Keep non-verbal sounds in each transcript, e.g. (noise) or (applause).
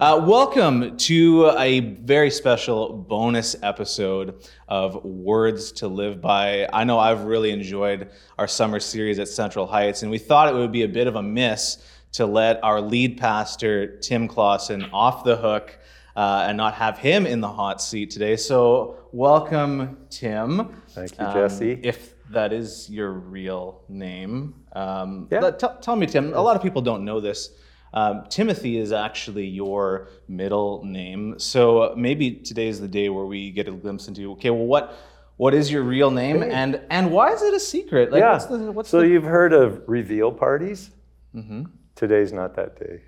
Uh, welcome to a very special bonus episode of Words to Live By. I know I've really enjoyed our summer series at Central Heights, and we thought it would be a bit of a miss to let our lead pastor, Tim Clausen, off the hook uh, and not have him in the hot seat today. So, welcome, Tim. Thank you, Jesse. Um, if that is your real name. Um, Yeah. let- tell- tell me, Tim. A lot of people don't know this. Um, Timothy is actually your middle name. So uh, maybe today is the day where we get a glimpse into okay, well, what what is your real name and and why is it a secret? Like, yeah. what's the what's so the? you've heard of reveal parties? Mm-hmm. Today's not that day.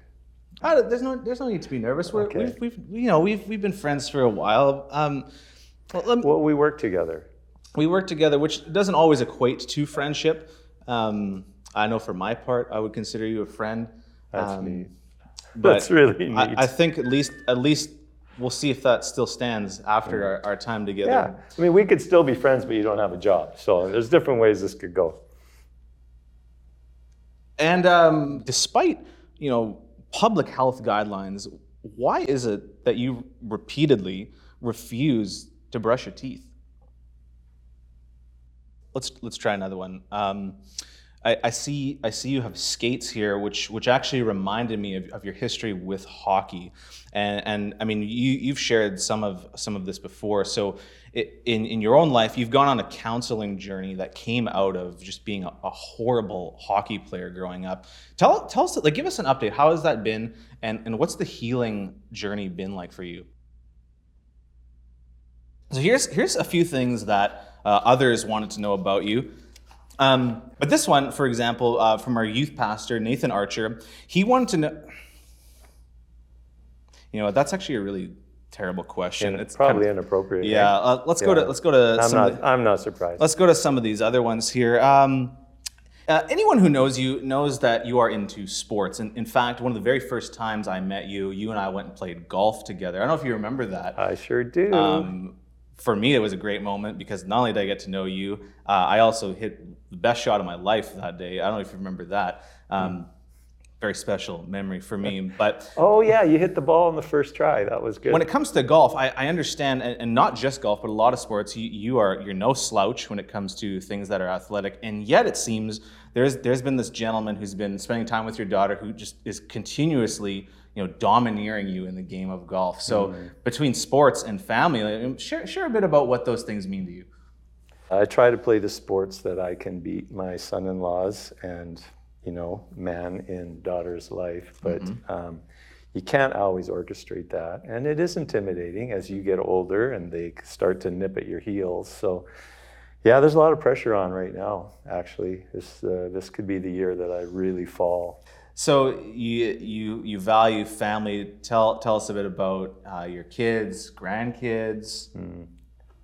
Don't- there's no there's no need to be nervous. We're, Okay. we've, we've you know we've we've been friends for a while. Um, well, me- Well, we work together. we work together, which doesn't always equate to friendship. Um, I know for my part, I would consider you a friend. That's Um, neat. but That's really neat. I, I think at least at least we'll see if that still stands after our, our time together. yeah. I mean, we could still be friends, but you don't have a job. So there's different ways this could go. And um, despite you know public health guidelines, why is it that you repeatedly refuse to brush your teeth? Let's let's try another one. Um, I, I see I see you have skates here, which which actually reminded me of, of your history with hockey, and and I mean you you've shared some of some of this before. So it, in in your own life, you've gone on a counseling journey that came out of just being a, a horrible hockey player growing up. Tell tell us like give us an update. How has that been, and and what's the healing journey been like for you? So here's here's a few things that uh, others wanted to know about you. Um, but this one, for example, uh, from our youth pastor Nathan Archer, he wanted to know. You know, what, that's actually a really terrible question. It's probably kind of- inappropriate. yeah. right? Uh, let's go to let's go to I'm some. of not. the- I'm not surprised. Let's go to some of these other ones here. Um, uh, anyone who knows you knows that you are into sports. And in fact, one of the very first times I met you, you and I went and played golf together. I don't know if you remember that. I sure do. Um, for me, it was a great moment because not only did I get to know you, uh, I also hit the best shot of my life that day. I don't know if you remember that. Um, very special memory for me. (laughs) But oh yeah, you hit the ball on the first try. That was good. when it comes to golf, I, I understand, and, and not just golf, but a lot of sports, you, you are you're no slouch when it comes to things that are athletic. And yet, it seems there's there's been this gentleman who's been spending time with your daughter who just is continuously you know domineering you in the game of golf. So between sports and family, share share a bit about what those things mean to you. I try to play the sports that I can beat my son-in-laws and you know man in daughter's life, but um, you can't always orchestrate that, and it is intimidating as you get older and they start to nip at your heels. So. Yeah, there's a lot of pressure on right now. Actually, this uh, this could be the year that I really fall. So you you you value family. Tell tell us a bit about uh, your kids, grandkids.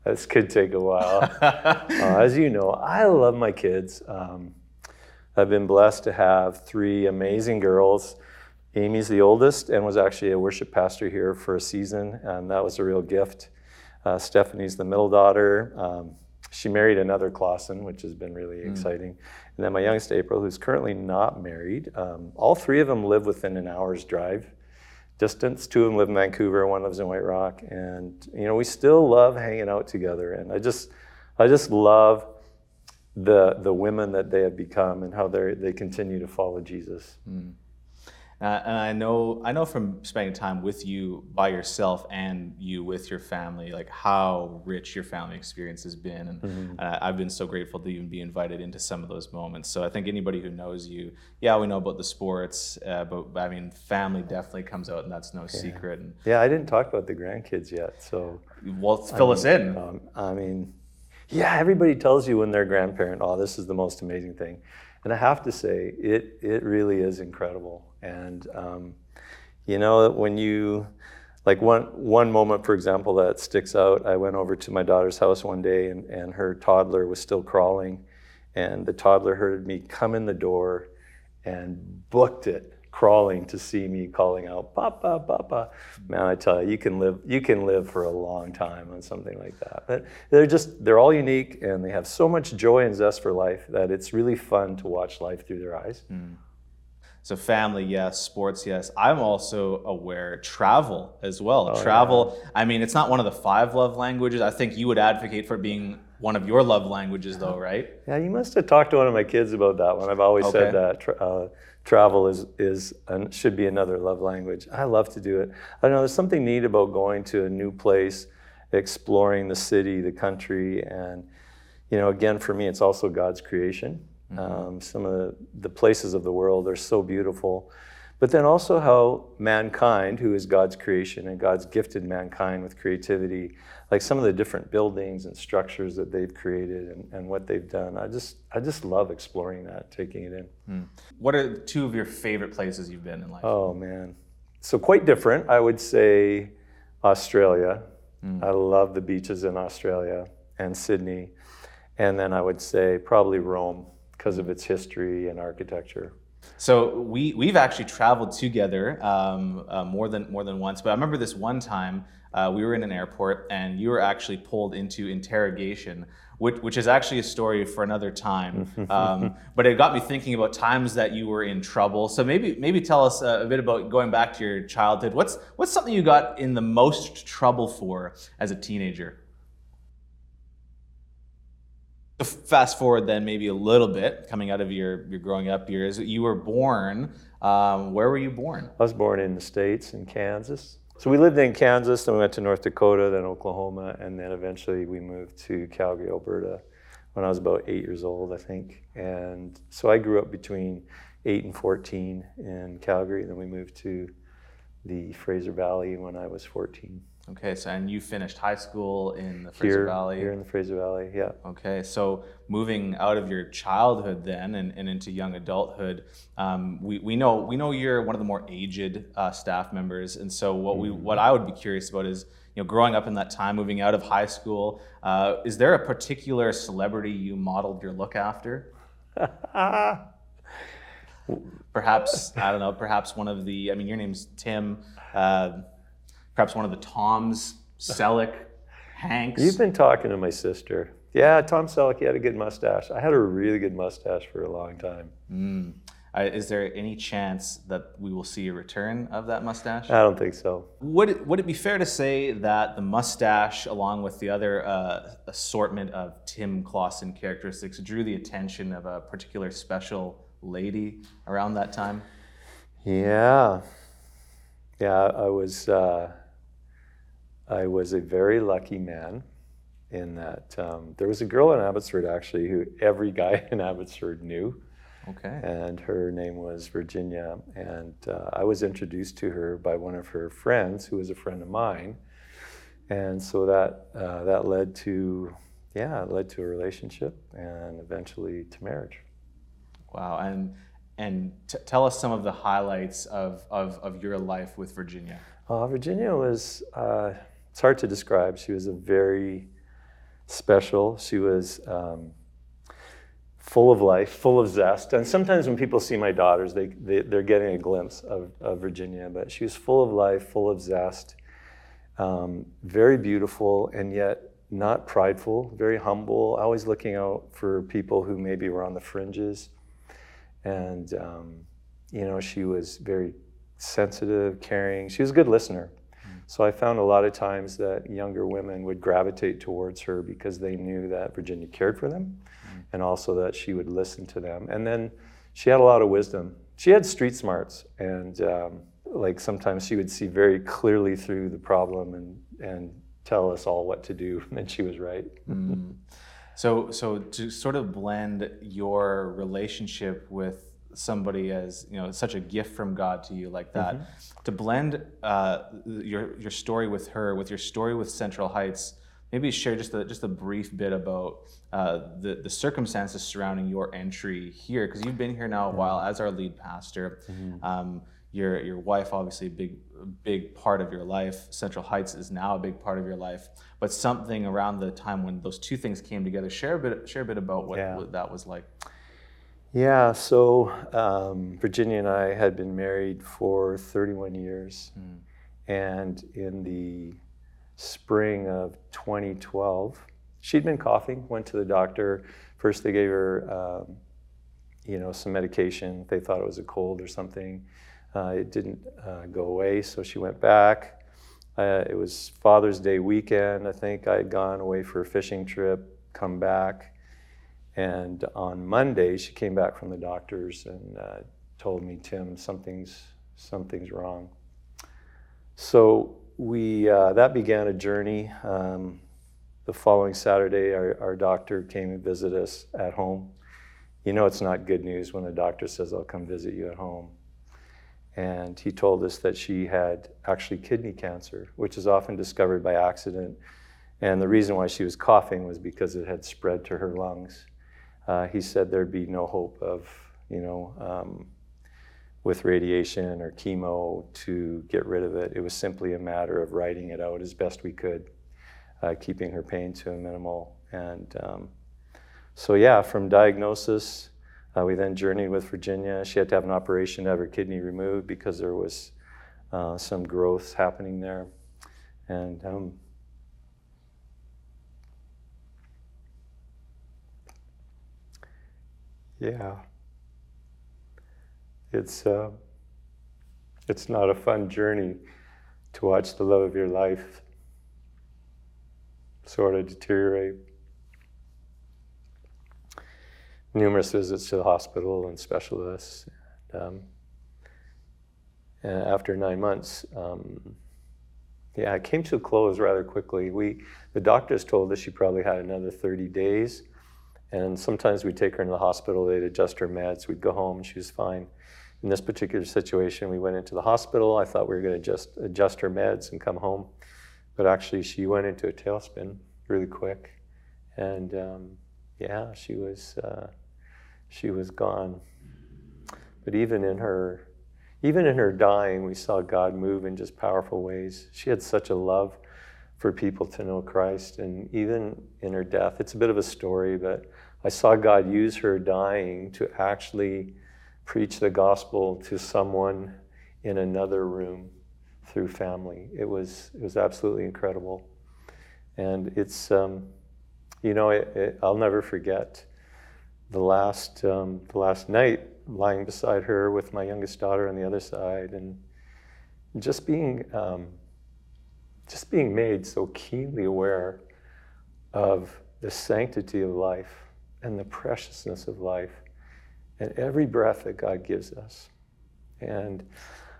This could take a while. (laughs) Uh, as you know, I love my kids. Um, I've been blessed to have three amazing girls. Amy's the oldest and was actually a worship pastor here for a season, and that was a real gift. Uh, Stephanie's the middle daughter. Um, she married another Clausen, which has been really exciting. And then my youngest, April, who's currently not married. Um, all three of them live within an hour's drive distance. Two of them live in Vancouver, one lives in White Rock, and you know we still love hanging out together. And I just, I just love the the women that they have become and how they they continue to follow Jesus. Uh, and I know, I know from spending time with you by yourself and you with your family, like how rich your family experience has been. And uh, I've been so grateful to even be invited into some of those moments. So I think anybody who knows you, yeah, we know about the sports, uh, but I mean, family definitely comes out, and that's no secret. And Yeah, I didn't talk about the grandkids yet, so well, fill us in. Um, I mean, yeah, everybody tells you when they're grandparent, oh, this is the most amazing thing. And I have to say, it, it really is incredible. And, um, you know, when you, like one, one moment, for example, that sticks out, I went over to my daughter's house one day and, and her toddler was still crawling. And the toddler heard me come in the door and booked it crawling to see me calling out papa papa. Man i tell you you can live you can live for a long time on something like that. But they're just they're all unique and they have so much joy and zest for life that it's really fun to watch life through their eyes So family, yes. Sports, yes. I'm also aware travel as well. travel. I mean, it's not one of the five love languages. I think you would advocate for being one of your love languages, though, right? Yeah, you must have talked to one of my kids about that one. I've always Okay. said that tra- uh, travel is is an, should be another love language. I love to do it. I don't know. There's something neat about going to a new place, exploring the city, the country, and you know, again, for me, it's also God's creation. Mm-hmm. Um, some of the, places of the world are so beautiful, but then also how mankind, who is God's creation, and God's gifted mankind with creativity, like some of the different buildings and structures that they've created and, and what they've done. I just, I just love exploring that, taking it in. Hmm. What are two of your favorite places you've been in life? Oh man, so quite different. I would say Australia. Hmm. I love the beaches in Australia and Sydney, and then I would say probably Rome because of its history and architecture. So we we've actually traveled together um, uh, more than more than once. But I remember this one time uh, we were in an airport and you were actually pulled into interrogation, which which is actually a story for another time. (laughs) Um, but it got me thinking about times that you were in trouble. So maybe maybe tell us uh, a bit about going back to your childhood. What's what's something you got in the most trouble for as a teenager? Fast forward then maybe a little bit coming out of your, your growing up years you were born um, where were you born I was born in the States, in Kansas. So we lived in Kansas, then we went to North Dakota, then Oklahoma, and then eventually we moved to Calgary, Alberta when I was about eight years old, I think. And so I grew up between eight and 14 in Calgary, and then we moved to the Fraser Valley when I was 14. Okay so and you finished high school in the Fraser Here, Valley here in the Fraser Valley, yeah. okay so moving out of your childhood then and, and into young adulthood um, we, we know we know you're one of the more aged uh, staff members and so what we what I would be curious about is you know growing up in that time moving out of high school uh, is there a particular celebrity you modeled your look after (laughs) perhaps I don't know. Perhaps one of the. I mean, your name's Tim. Uh, perhaps one of the Toms, Selleck, Hanks. You've been talking to my sister. Yeah, Tom Selleck, he had a good mustache. I had a really good mustache for a long time. Mm. Uh, is there any chance that we will see a return of that mustache? I don't think so. Would it, would it be fair to say that the mustache, along with the other uh, assortment of Tim Clausen characteristics, drew the attention of a particular special lady around that time? Yeah, yeah. I was uh, I was a very lucky man in that um, there was a girl in Abbotsford actually who every guy (laughs) in Abbotsford knew, Okay. and her name was Virginia. And uh, I was introduced to her by one of her friends, who was a friend of mine, and so that uh, that led to yeah, led to a relationship and eventually to marriage. Wow. And and t- tell us some of the highlights of, of, of your life with Virginia. Uh, Virginia was, uh, it's hard to describe. She was a very special, she was um, full of life, full of zest. And sometimes when people see my daughters, they, they, they're getting a glimpse of, of Virginia, but she was full of life, full of zest, um, very beautiful, and yet not prideful, very humble, always looking out for people who maybe were on the fringes. And, um, you know, she was very sensitive, caring. She was a good listener. So I found a lot of times that younger women would gravitate towards her because they knew that Virginia cared for them and also that she would listen to them. And then she had a lot of wisdom. She had street smarts and um, like sometimes she would see very clearly through the problem and, and tell us all what to do (laughs) and she was right. Mm. So, so to sort of blend your relationship with somebody as you know such a gift from God to you like that, to blend uh, your your story with her with your story with Central Heights. Maybe share just a just a brief bit about uh, the the circumstances surrounding your entry here, because you've been here now a while as our lead pastor. Um, your your wife obviously a big big part of your life. Central Heights is now a big part of your life. But something around the time when those two things came together, share a bit share a bit about what, Yeah. what that was like. Yeah, so um, Virginia and I had been married for 31 years. And in the spring of 2012, she'd been coughing, went to the doctor. First, they gave her um, you know, some medication. They thought it was a cold or something. Uh, it didn't uh, go away, so she went back. Uh, it was Father's Day weekend. I think I had gone away for a fishing trip, come back, and on Monday she came back from the doctors and uh, told me, Tim, something's something's wrong. So we uh, that began a journey. Um, the following Saturday, our, our doctor came and visited us at home. You know, it's not good news when a doctor says, I'll come visit you at home. And he told us that she had actually kidney cancer, which is often discovered by accident. And the reason why she was coughing was because it had spread to her lungs. Uh, he said there'd be no hope of, you know, um, with radiation or chemo to get rid of it. It was simply a matter of writing it out as best we could uh, keeping her pain to a minimal. And um, so, yeah, from diagnosis, uh, we then journeyed with Virginia. She had to have an operation to have her kidney removed because there was uh, some growth happening there. And um, yeah, it's uh, it's not a fun journey to watch the love of your life sort of deteriorate. Numerous visits to the hospital and specialists. And, um, and after nine months, um, yeah, it came to a close rather quickly. We, the doctors told us she probably had another 30 days. And sometimes we'd take her into the hospital, they'd adjust her meds, we'd go home, and she was fine. In this particular situation, we went into the hospital. I thought we were going to just adjust her meds and come home. But actually, she went into a tailspin really quick, and um, yeah, she was uh, she was gone. But even in her even in her dying, we saw God move in just powerful ways. She had such a love for people to know Christ, and even in her death, it's a bit of a story, but I saw God use her dying to actually preach the gospel to someone in another room through family. It was, it was absolutely incredible. And it's, um, you know, it, it, I'll never forget the last, um, the last night lying beside her with my youngest daughter on the other side and just being, um, just being made so keenly aware of the sanctity of life and the preciousness of life and every breath that God gives us. And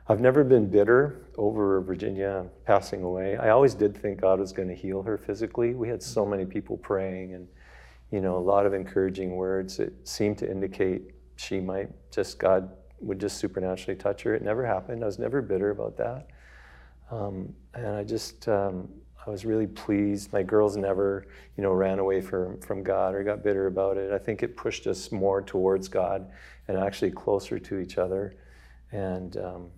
I've never been bitter over Virginia passing away. I always did think God was going to heal her physically. We had so many people praying and, you know, a lot of encouraging words that seemed to indicate she might just, God would just supernaturally touch her. It never happened. I was never bitter about that. Um, and I just, um, I was really pleased. My girls never, you know, ran away from, from God or got bitter about it. I think it pushed us more towards God and actually closer to each other. And, um,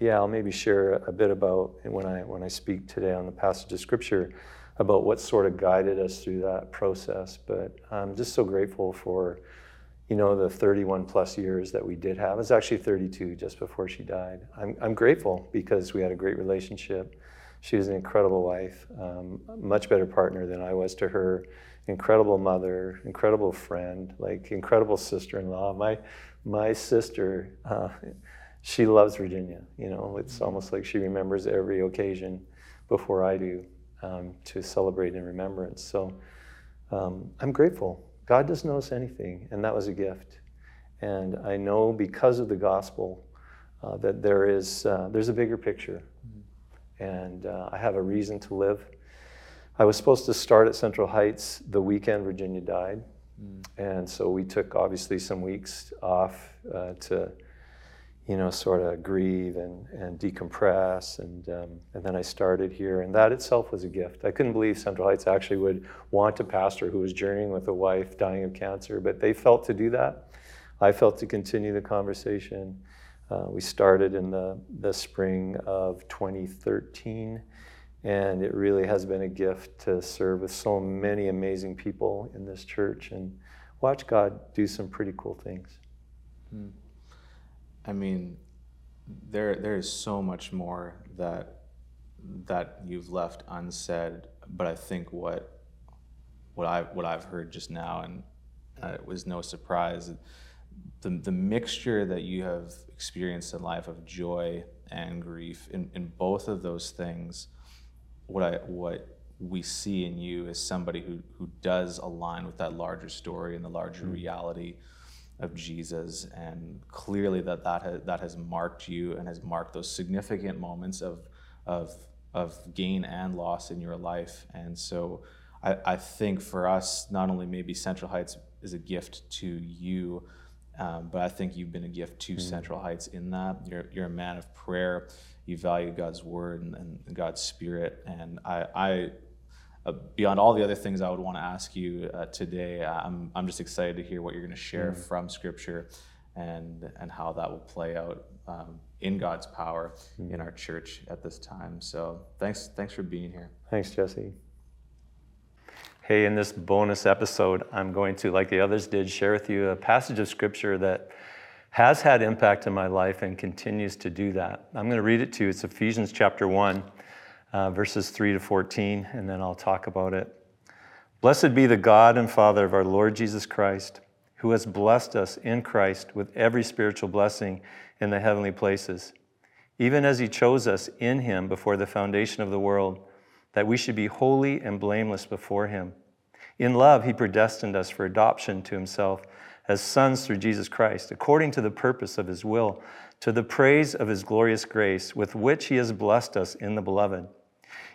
yeah, I'll maybe share a bit about when I when I speak today on the passage of scripture about what sort of guided us through that process. But I'm just so grateful for, you know, the 31 plus years that we did have. It was actually 32 just before she died. I'm I'm grateful because we had a great relationship. She was an incredible wife, um, much better partner than I was to her. Incredible mother, incredible friend, like incredible sister-in-law. My my sister. Uh, she loves Virginia. You know, it's almost like she remembers every occasion before I do um, to celebrate in remembrance. So um, I'm grateful. God doesn't us anything, and that was a gift. And I know because of the gospel uh, that there is uh, there's a bigger picture, mm-hmm. and uh, I have a reason to live. I was supposed to start at Central Heights the weekend Virginia died, mm. and so we took obviously some weeks off uh, to you know, sort of grieve and, and decompress. And, um, and then I started here, and that itself was a gift. I couldn't believe Central Heights actually would want a pastor who was journeying with a wife dying of cancer, but they felt to do that. I felt to continue the conversation. Uh, we started in the, the spring of 2013, and it really has been a gift to serve with so many amazing people in this church and watch God do some pretty cool things. Mm. I mean, there there is so much more that that you've left unsaid. But I think what what I what I've heard just now, and uh, it was no surprise, the, the mixture that you have experienced in life of joy and grief, in, in both of those things, what I what we see in you is somebody who, who does align with that larger story and the larger mm-hmm. reality of Jesus. And clearly that that has, that has marked you and has marked those significant moments of, of, of gain and loss in your life. And so I, I think for us, not only maybe Central Heights is a gift to you, um, but I think you've been a gift to mm-hmm. Central Heights in that. You're, you're a man of prayer. You value God's word and, and God's spirit. And I, I uh, beyond all the other things I would want to ask you uh, today, I'm, I'm just excited to hear what you're going to share mm-hmm. from Scripture and, and how that will play out um, in God's power mm-hmm. in our church at this time. So thanks, thanks for being here. Thanks, Jesse. Hey, in this bonus episode, I'm going to, like the others did, share with you a passage of Scripture that has had impact in my life and continues to do that. I'm going to read it to you. It's Ephesians chapter 1 uh, verses 3 to 14, and then I'll talk about it. Blessed be the God and Father of our Lord Jesus Christ, who has blessed us in Christ with every spiritual blessing in the heavenly places, even as he chose us in him before the foundation of the world, that we should be holy and blameless before him. In love, he predestined us for adoption to himself as sons through Jesus Christ, according to the purpose of his will, to the praise of his glorious grace, with which he has blessed us in the beloved.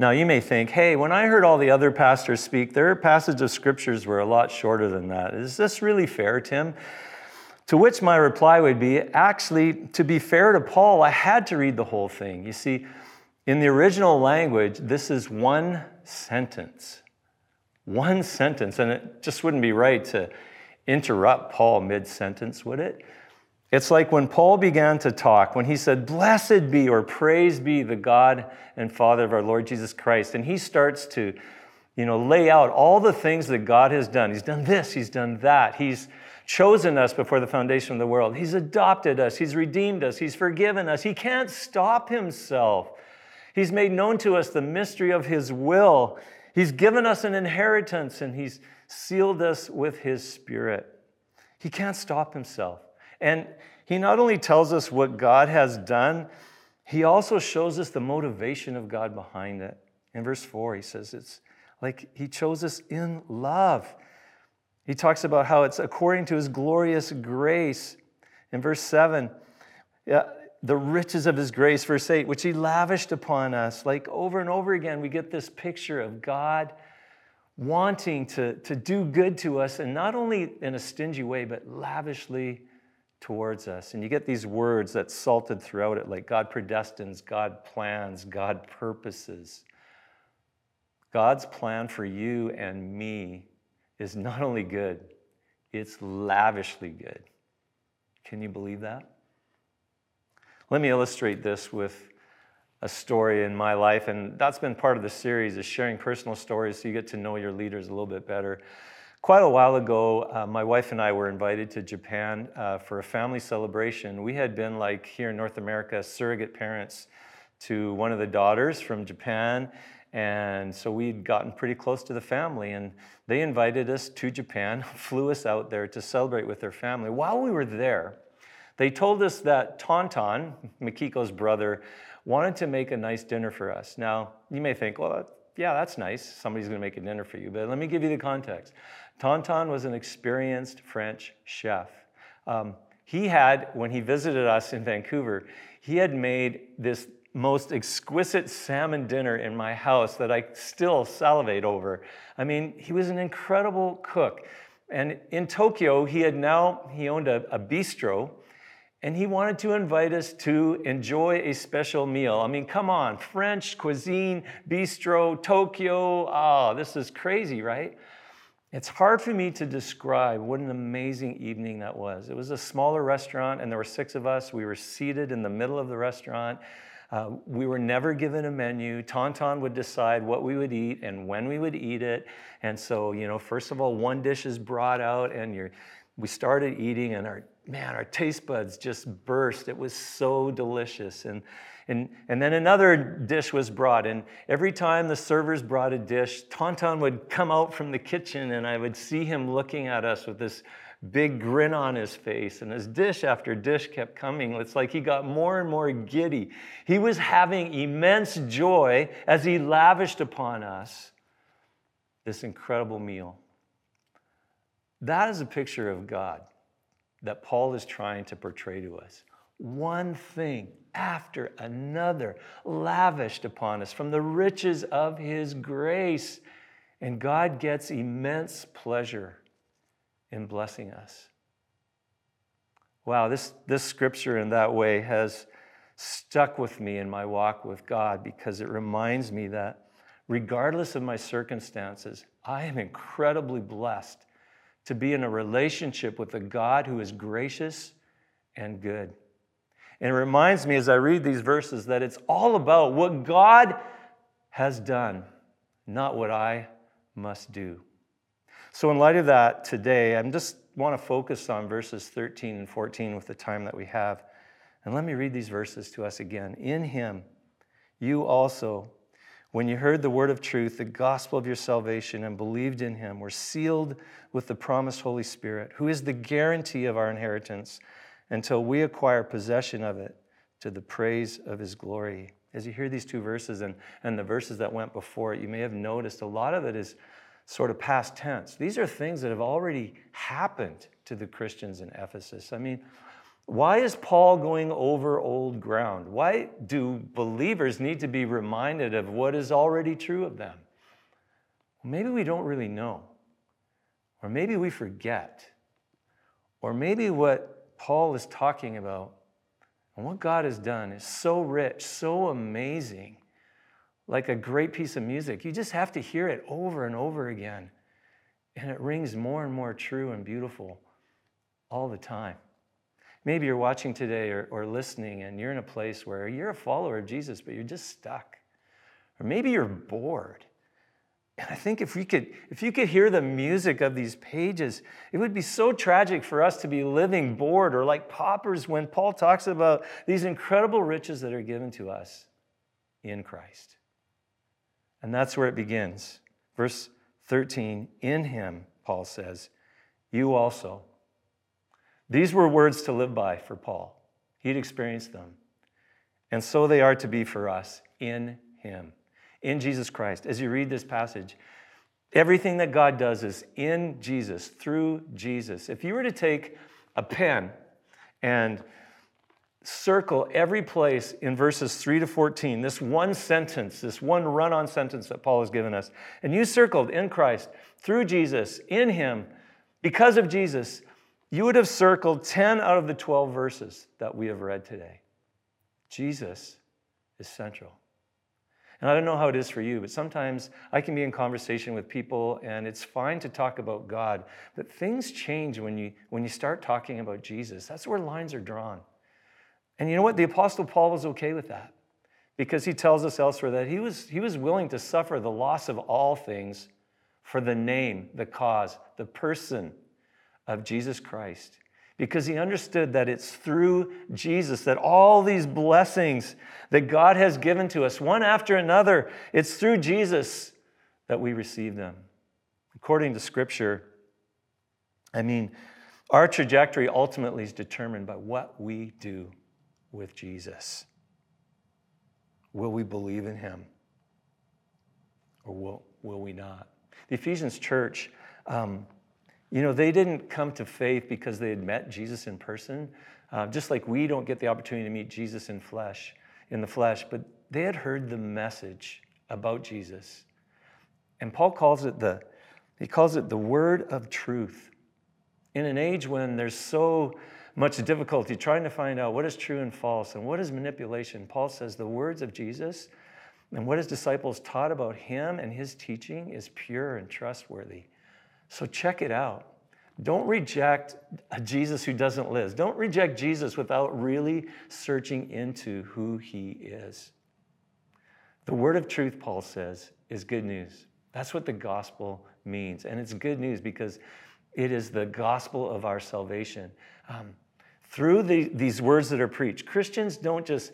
Now, you may think, hey, when I heard all the other pastors speak, their passage of scriptures were a lot shorter than that. Is this really fair, Tim? To which my reply would be actually, to be fair to Paul, I had to read the whole thing. You see, in the original language, this is one sentence. One sentence. And it just wouldn't be right to interrupt Paul mid sentence, would it? It's like when Paul began to talk, when he said, Blessed be or praise be the God and Father of our Lord Jesus Christ. And he starts to, you know, lay out all the things that God has done. He's done this, he's done that. He's chosen us before the foundation of the world. He's adopted us, he's redeemed us, he's forgiven us. He can't stop himself. He's made known to us the mystery of his will. He's given us an inheritance and he's sealed us with his spirit. He can't stop himself. And he not only tells us what God has done, he also shows us the motivation of God behind it. In verse 4, he says it's like he chose us in love. He talks about how it's according to his glorious grace. In verse 7, yeah, the riches of his grace, verse 8, which he lavished upon us. Like over and over again, we get this picture of God wanting to, to do good to us, and not only in a stingy way, but lavishly towards us. And you get these words that salted throughout it, like God predestines, God plans, God purposes. God's plan for you and me is not only good, it's lavishly good. Can you believe that? Let me illustrate this with a story in my life, and that's been part of the series is sharing personal stories so you get to know your leaders a little bit better. Quite a while ago, uh, my wife and I were invited to Japan uh, for a family celebration. We had been, like here in North America, surrogate parents to one of the daughters from Japan. And so we'd gotten pretty close to the family, and they invited us to Japan, (laughs) flew us out there to celebrate with their family. While we were there, they told us that Tonton, Mikiko's brother, wanted to make a nice dinner for us. Now, you may think, well, yeah, that's nice. Somebody's going to make a dinner for you. But let me give you the context. Tonton was an experienced French chef. Um, he had, when he visited us in Vancouver, he had made this most exquisite salmon dinner in my house that I still salivate over. I mean, he was an incredible cook. And in Tokyo, he had now, he owned a, a bistro and he wanted to invite us to enjoy a special meal. I mean, come on, French cuisine, bistro, Tokyo. Oh, this is crazy, right? It's hard for me to describe what an amazing evening that was. It was a smaller restaurant, and there were six of us. We were seated in the middle of the restaurant. Uh, we were never given a menu. Tonton would decide what we would eat and when we would eat it. And so, you know, first of all, one dish is brought out, and you're, we started eating, and our man, our taste buds just burst. It was so delicious. And and, and then another dish was brought. And every time the servers brought a dish, Tonton would come out from the kitchen and I would see him looking at us with this big grin on his face. And his dish after dish kept coming. It's like he got more and more giddy. He was having immense joy as he lavished upon us this incredible meal. That is a picture of God that Paul is trying to portray to us. One thing after another lavished upon us from the riches of His grace. And God gets immense pleasure in blessing us. Wow, this, this scripture in that way has stuck with me in my walk with God because it reminds me that regardless of my circumstances, I am incredibly blessed to be in a relationship with a God who is gracious and good. And it reminds me as I read these verses that it's all about what God has done, not what I must do. So, in light of that, today, I just want to focus on verses 13 and 14 with the time that we have. And let me read these verses to us again. In Him, you also, when you heard the word of truth, the gospel of your salvation, and believed in Him, were sealed with the promised Holy Spirit, who is the guarantee of our inheritance until we acquire possession of it to the praise of his glory. As you hear these two verses and, and the verses that went before it, you may have noticed a lot of it is sort of past tense. These are things that have already happened to the Christians in Ephesus. I mean, why is Paul going over old ground? Why do believers need to be reminded of what is already true of them? Maybe we don't really know. Or maybe we forget. Or maybe what Paul is talking about and what God has done is so rich, so amazing, like a great piece of music. You just have to hear it over and over again, and it rings more and more true and beautiful all the time. Maybe you're watching today or, or listening, and you're in a place where you're a follower of Jesus, but you're just stuck. Or maybe you're bored and I think if we could, if you could hear the music of these pages, it would be so tragic for us to be living bored or like paupers when Paul talks about these incredible riches that are given to us in Christ. And that's where it begins. Verse 13, in him, Paul says, you also. These were words to live by for Paul. He'd experienced them. And so they are to be for us in him in Jesus Christ. As you read this passage, everything that God does is in Jesus, through Jesus. If you were to take a pen and circle every place in verses 3 to 14, this one sentence, this one run on sentence that Paul has given us, and you circled in Christ, through Jesus, in Him, because of Jesus, you would have circled 10 out of the 12 verses that we have read today. Jesus is central. And I don't know how it is for you, but sometimes I can be in conversation with people and it's fine to talk about God, but things change when you, when you start talking about Jesus. That's where lines are drawn. And you know what? The Apostle Paul was okay with that because he tells us elsewhere that he was, he was willing to suffer the loss of all things for the name, the cause, the person of Jesus Christ because he understood that it's through Jesus that all these blessings that God has given to us, one after another, it's through Jesus that we receive them. According to Scripture, I mean, our trajectory ultimately is determined by what we do with Jesus. Will we believe in him? Or will, will we not? The Ephesians church. Um, you know, they didn't come to faith because they had met Jesus in person, uh, just like we don't get the opportunity to meet Jesus in flesh. in the flesh, but they had heard the message about Jesus. And Paul calls it the he calls it the word of truth. In an age when there's so much difficulty trying to find out what is true and false and what is manipulation, Paul says the words of Jesus and what his disciples taught about him and his teaching is pure and trustworthy. So check it out. Don't reject a Jesus who doesn't live. Don't reject Jesus without really searching into who he is. The word of truth, Paul says, is good news. That's what the gospel means. And it's good news because it is the gospel of our salvation. Um, through the, these words that are preached, Christians don't just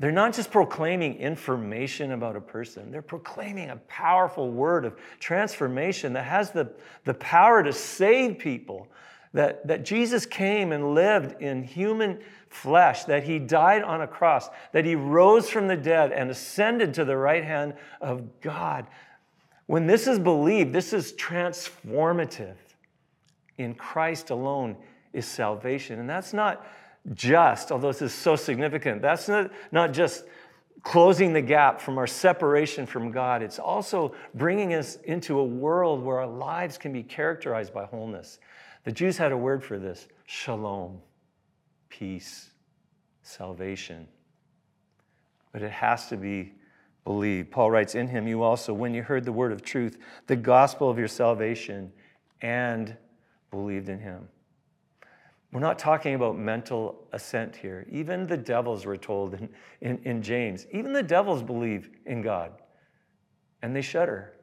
they're not just proclaiming information about a person, they're proclaiming a powerful word of transformation that has the, the power to save people. That, that Jesus came and lived in human flesh, that he died on a cross, that he rose from the dead and ascended to the right hand of God. When this is believed, this is transformative. In Christ alone is salvation. And that's not just, although this is so significant, that's not, not just closing the gap from our separation from God, it's also bringing us into a world where our lives can be characterized by wholeness. The Jews had a word for this shalom, peace, salvation. But it has to be believed. Paul writes, In him you also, when you heard the word of truth, the gospel of your salvation, and believed in him. We're not talking about mental assent here. Even the devils were told in, in, in, James, even the devils believe in God and they shudder.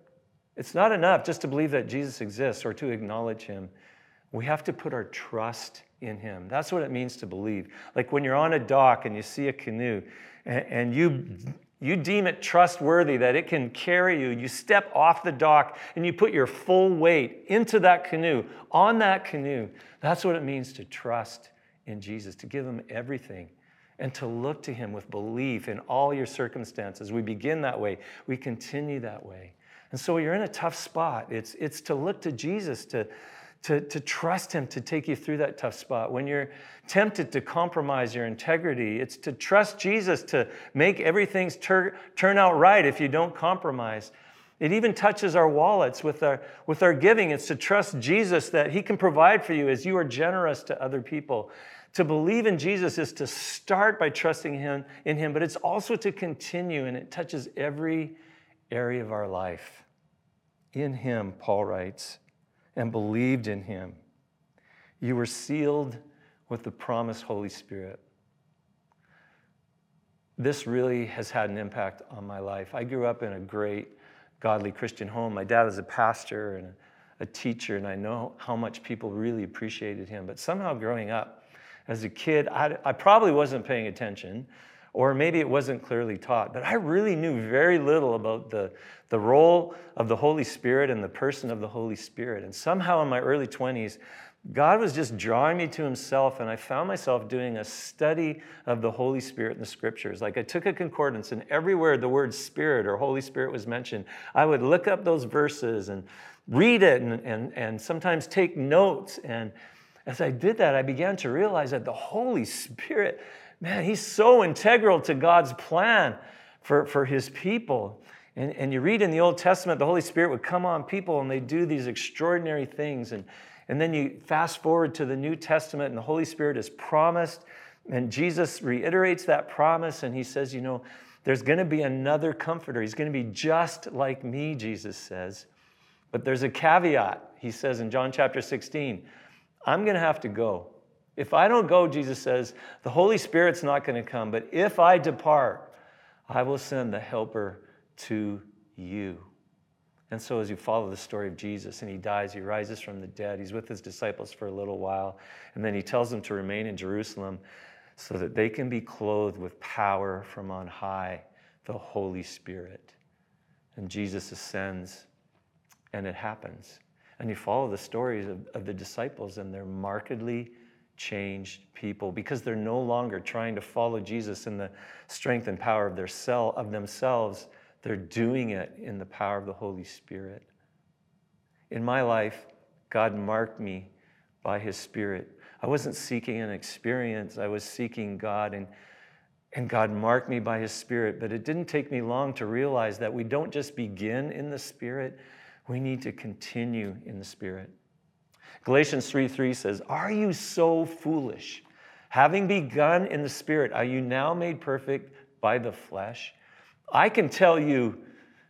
It's not enough just to believe that Jesus exists or to acknowledge him. We have to put our trust in him. That's what it means to believe. Like when you're on a dock and you see a canoe and, and you you deem it trustworthy that it can carry you. You step off the dock and you put your full weight into that canoe, on that canoe. That's what it means to trust in Jesus, to give Him everything and to look to Him with belief in all your circumstances. We begin that way, we continue that way. And so you're in a tough spot. It's, it's to look to Jesus, to, to, to trust Him to take you through that tough spot. When you're tempted to compromise your integrity, it's to trust Jesus to make everything tur- turn out right if you don't compromise. It even touches our wallets with our, with our giving. It's to trust Jesus that He can provide for you as you are generous to other people. To believe in Jesus is to start by trusting Him in Him, but it's also to continue, and it touches every area of our life. In Him, Paul writes, and believed in him, you were sealed with the promised Holy Spirit. This really has had an impact on my life. I grew up in a great, godly Christian home. My dad was a pastor and a teacher, and I know how much people really appreciated him. But somehow, growing up as a kid, I, I probably wasn't paying attention or maybe it wasn't clearly taught. But I really knew very little about the, the role of the Holy Spirit and the person of the Holy Spirit. And somehow in my early 20s, God was just drawing me to Himself, and I found myself doing a study of the Holy Spirit in the scriptures. Like I took a concordance, and everywhere the word Spirit or Holy Spirit was mentioned, I would look up those verses and read it and, and, and sometimes take notes. And as I did that, I began to realize that the Holy Spirit man, he's so integral to God's plan for, for his people. And, and you read in the Old Testament, the Holy Spirit would come on people and they do these extraordinary things. And, and then you fast forward to the New Testament, and the Holy Spirit is promised. And Jesus reiterates that promise, and he says, You know, there's going to be another comforter. He's going to be just like me, Jesus says. But there's a caveat. He says in John chapter 16, I'm going to have to go. If I don't go, Jesus says, the Holy Spirit's not going to come. But if I depart, I will send the helper to you. And so, as you follow the story of Jesus and he dies, he rises from the dead, he's with his disciples for a little while, and then he tells them to remain in Jerusalem so that they can be clothed with power from on high, the Holy Spirit. And Jesus ascends, and it happens. And you follow the stories of, of the disciples, and they're markedly changed people because they're no longer trying to follow Jesus in the strength and power of their cell of themselves. They're doing it in the power of the Holy Spirit. In my life, God marked me by his spirit. I wasn't seeking an experience, I was seeking God and and God marked me by His Spirit. But it didn't take me long to realize that we don't just begin in the Spirit, we need to continue in the Spirit. Galatians 3 3 says, Are you so foolish? Having begun in the Spirit, are you now made perfect by the flesh? I can tell you,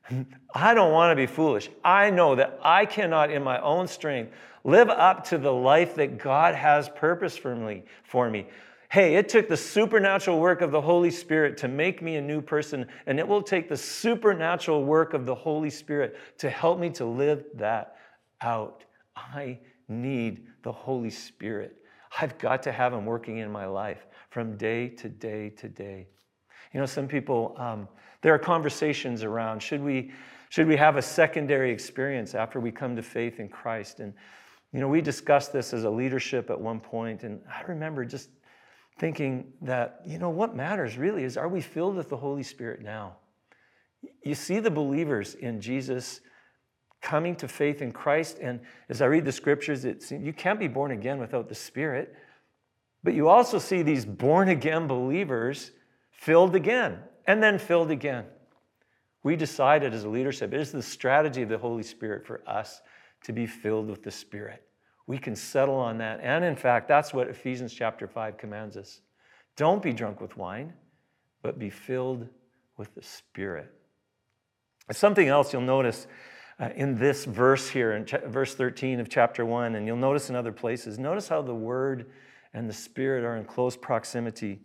(laughs) I don't want to be foolish. I know that I cannot, in my own strength, live up to the life that God has purpose for me. For me. Hey, it took the supernatural work of the Holy Spirit to make me a new person, and it will take the supernatural work of the Holy Spirit to help me to live that out. I need the Holy Spirit. I've got to have Him working in my life from day to day to day. You know, some people, um, there are conversations around should we, should we have a secondary experience after we come to faith in Christ? And, you know, we discussed this as a leadership at one point, and I remember just thinking that, you know, what matters really is are we filled with the Holy Spirit now? You see the believers in Jesus coming to faith in Christ, and as I read the scriptures, it's, you can't be born again without the Spirit. But you also see these born again believers filled again and then filled again. We decided as a leadership, it is the strategy of the Holy Spirit for us to be filled with the Spirit we can settle on that. And in fact, that's what Ephesians chapter 5 commands us. Don't be drunk with wine, but be filled with the Spirit. Something else you'll notice uh, in this verse here, in verse 13 of chapter 1, and you'll notice in other places, notice how the Word and the Spirit are in close proximity.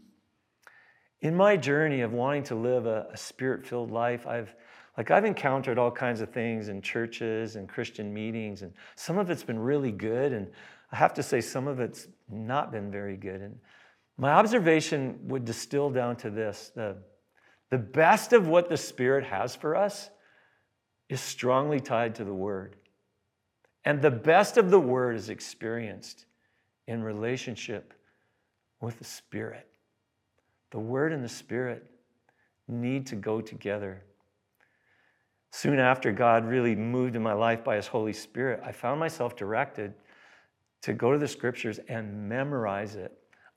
In my journey of wanting to live a, a spirit filled life, I've like I've encountered all kinds of things in churches and Christian meetings, and some of it's been really good, and I have to say some of it's not been very good. And my observation would distill down to this the, the best of what the Spirit has for us is strongly tied to the Word. And the best of the Word is experienced in relationship with the Spirit. The Word and the Spirit need to go together. Soon after God really moved in my life by His Holy Spirit, I found myself directed to go to the scriptures and memorize it.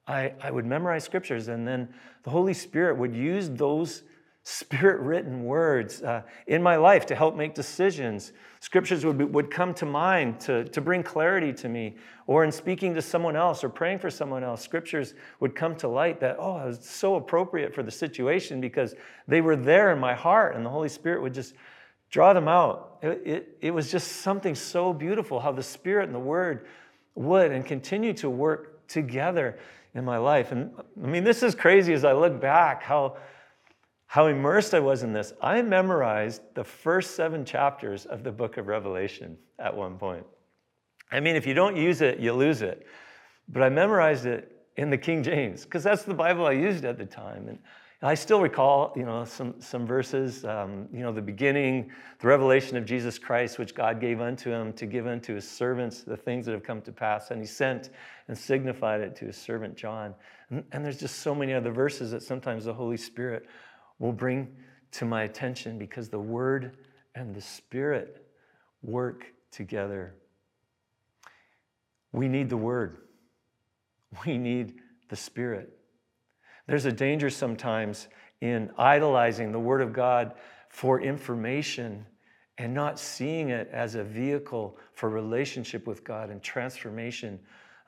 I, I would memorize scriptures, and then the Holy Spirit would use those spirit written words uh, in my life to help make decisions. Scriptures would, be, would come to mind to, to bring clarity to me, or in speaking to someone else or praying for someone else, scriptures would come to light that, oh, it was so appropriate for the situation because they were there in my heart, and the Holy Spirit would just draw them out. It, it, it, was just something so beautiful how the Spirit and the Word would and continue to work together in my life. And I mean, this is crazy as I look back how, how immersed I was in this. I memorized the first seven chapters of the book of Revelation at one point. I mean, if you don't use it, you lose it. But I memorized it in the King James because that's the Bible I used at the time. And I still recall, you know, some, some verses, um, you know, the beginning, the revelation of Jesus Christ, which God gave unto him to give unto his servants the things that have come to pass. And he sent and signified it to his servant John. And, and there's just so many other verses that sometimes the Holy Spirit will bring to my attention because the Word and the Spirit work together. We need the Word, we need the Spirit. There's a danger sometimes in idolizing the Word of God for information and not seeing it as a vehicle for relationship with God and transformation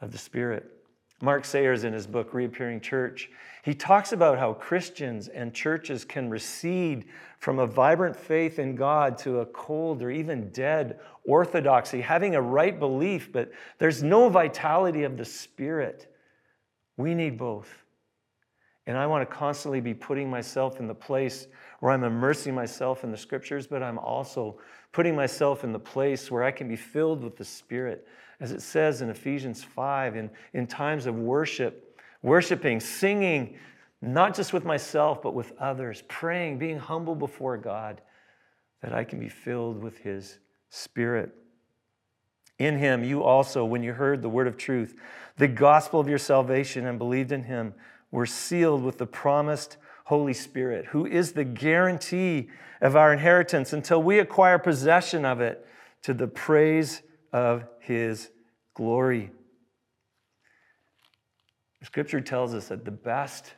of the Spirit. Mark Sayers, in his book Reappearing Church, he talks about how Christians and churches can recede from a vibrant faith in God to a cold or even dead orthodoxy, having a right belief, but there's no vitality of the Spirit. We need both. And I want to constantly be putting myself in the place where I'm immersing myself in the scriptures, but I'm also putting myself in the place where I can be filled with the Spirit. As it says in Ephesians 5, in, in times of worship, worshiping, singing, not just with myself, but with others, praying, being humble before God, that I can be filled with His Spirit. In Him, you also, when you heard the word of truth, the gospel of your salvation, and believed in Him, we're sealed with the promised Holy Spirit, who is the guarantee of our inheritance until we acquire possession of it to the praise of his glory. Scripture tells us that the best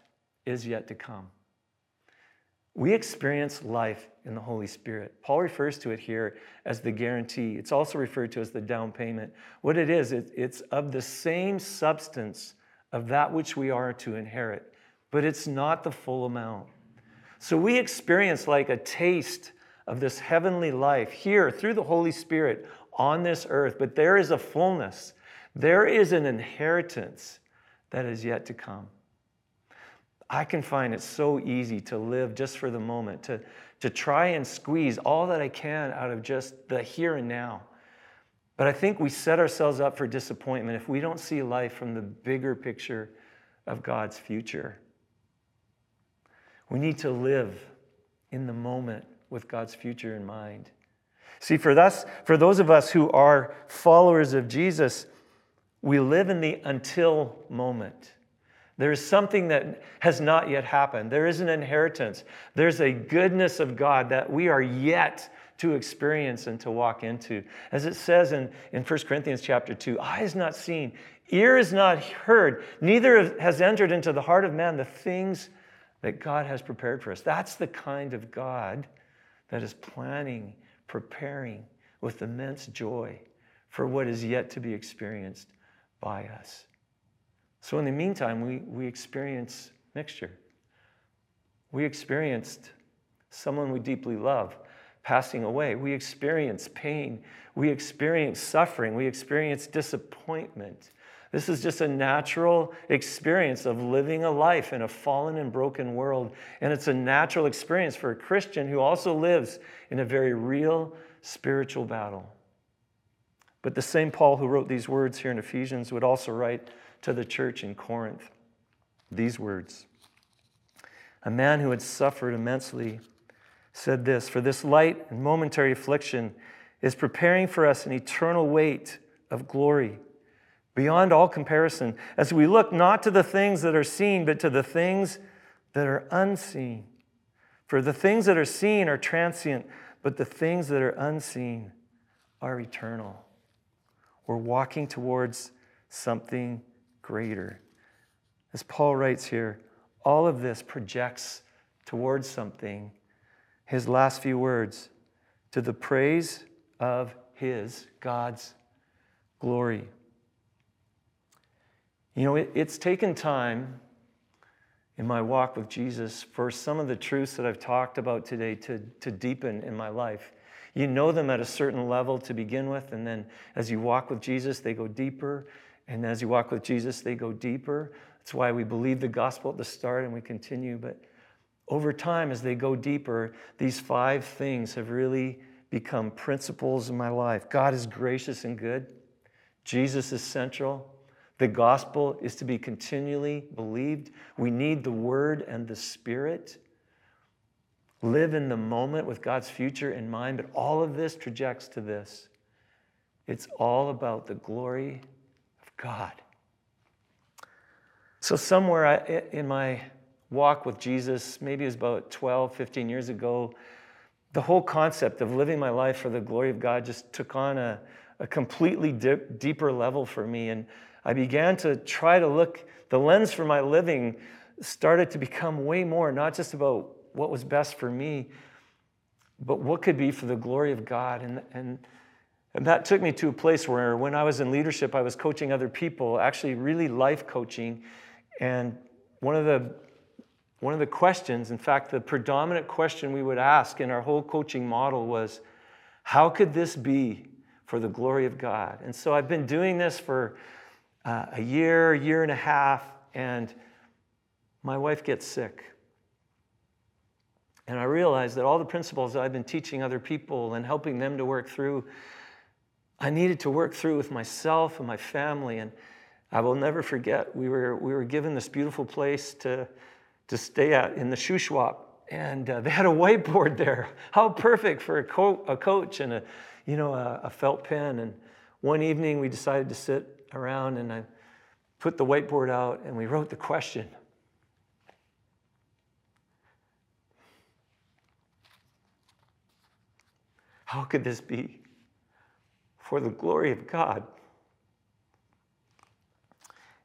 is yet to come. We experience life in the Holy Spirit. Paul refers to it here as the guarantee. It's also referred to as the down payment. What it is, it's of the same substance of that which we are to inherit, but it's not the full amount. So we experience like a taste of this heavenly life here through the Holy Spirit on this earth, but there is a fullness, there is an inheritance that is yet to come. I can find it so easy to live just for the moment, to, to try and squeeze all that I can out of just the here and now. But I think we set ourselves up for disappointment if we don't see life from the bigger picture of God's future. We need to live in the moment with God's future in mind. See, for us, for those of us who are followers of Jesus, we live in the until moment. There is something that has not yet happened. There is an inheritance. There's a goodness of God that we are yet to experience and to walk into. As it says in, in 1 Corinthians chapter 2, eye is not seen, ear is not heard, neither has entered into the heart of man the things that God has prepared for us. That's the kind of God that is planning, preparing with immense joy for what is yet to be experienced by us. So, in the meantime, we, we experience mixture. We experienced someone we deeply love passing away. We experience pain. We experience suffering. We experience disappointment. This is just a natural experience of living a life in a fallen and broken world. And it's a natural experience for a Christian who also lives in a very real spiritual battle. But the same Paul who wrote these words here in Ephesians would also write to the church in Corinth these words A man who had suffered immensely said this For this light and momentary affliction is preparing for us an eternal weight of glory beyond all comparison, as we look not to the things that are seen, but to the things that are unseen. For the things that are seen are transient, but the things that are unseen are eternal. We're walking towards something greater. As Paul writes here, all of this projects towards something. His last few words to the praise of his, God's glory. You know, it, it's taken time in my walk with Jesus for some of the truths that I've talked about today to, to deepen in my life. You know them at a certain level to begin with, and then as you walk with Jesus, they go deeper. And as you walk with Jesus, they go deeper. That's why we believe the gospel at the start and we continue. But over time, as they go deeper, these five things have really become principles in my life. God is gracious and good, Jesus is central. The gospel is to be continually believed. We need the word and the spirit. Live in the moment with God's future in mind, but all of this trajects to this. It's all about the glory of God. So, somewhere in my walk with Jesus, maybe it was about 12, 15 years ago, the whole concept of living my life for the glory of God just took on a, a completely dip, deeper level for me. And I began to try to look, the lens for my living started to become way more, not just about what was best for me, but what could be for the glory of God. And, and, and that took me to a place where when I was in leadership, I was coaching other people, actually, really life coaching. And one of the one of the questions, in fact, the predominant question we would ask in our whole coaching model was, How could this be for the glory of God? And so I've been doing this for uh, a year, year and a half, and my wife gets sick. And I realized that all the principles that I've been teaching other people and helping them to work through, I needed to work through with myself and my family. And I will never forget, we were, we were given this beautiful place to, to stay at in the shoe Shuswap. And uh, they had a whiteboard there. (laughs) How perfect for a, co- a coach and a, you know, a, a felt pen. And one evening we decided to sit around and I put the whiteboard out and we wrote the question. How could this be? For the glory of God.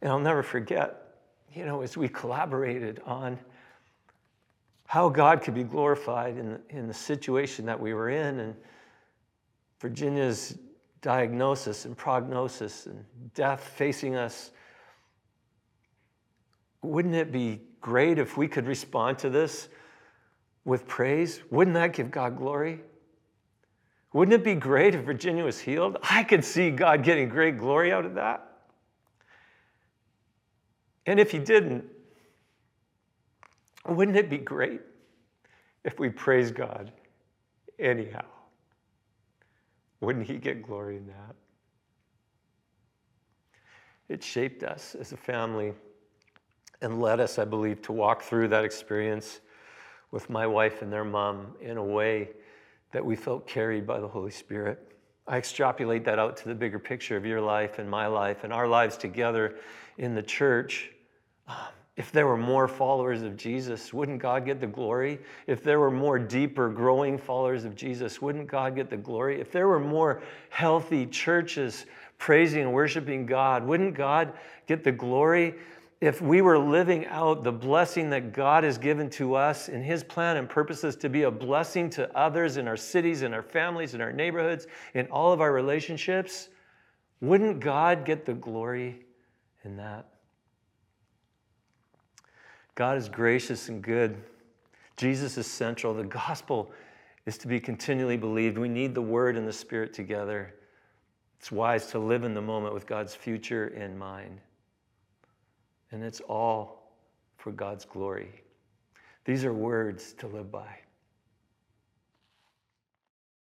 And I'll never forget, you know, as we collaborated on how God could be glorified in, in the situation that we were in and Virginia's diagnosis and prognosis and death facing us. Wouldn't it be great if we could respond to this with praise? Wouldn't that give God glory? Wouldn't it be great if Virginia was healed? I could see God getting great glory out of that. And if He didn't, wouldn't it be great if we praise God anyhow? Wouldn't He get glory in that? It shaped us as a family and led us, I believe, to walk through that experience with my wife and their mom in a way that we felt carried by the Holy Spirit. I extrapolate that out to the bigger picture of your life and my life and our lives together in the church. If there were more followers of Jesus, wouldn't God get the glory? If there were more deeper, growing followers of Jesus, wouldn't God get the glory? If there were more healthy churches praising and worshiping God, wouldn't God get the glory? If we were living out the blessing that God has given to us in His plan and purposes to be a blessing to others in our cities, in our families, in our neighborhoods, in all of our relationships, wouldn't God get the glory in that? God is gracious and good. Jesus is central. The gospel is to be continually believed. We need the word and the spirit together. It's wise to live in the moment with God's future in mind. And it's all for God's glory. These are words to live by.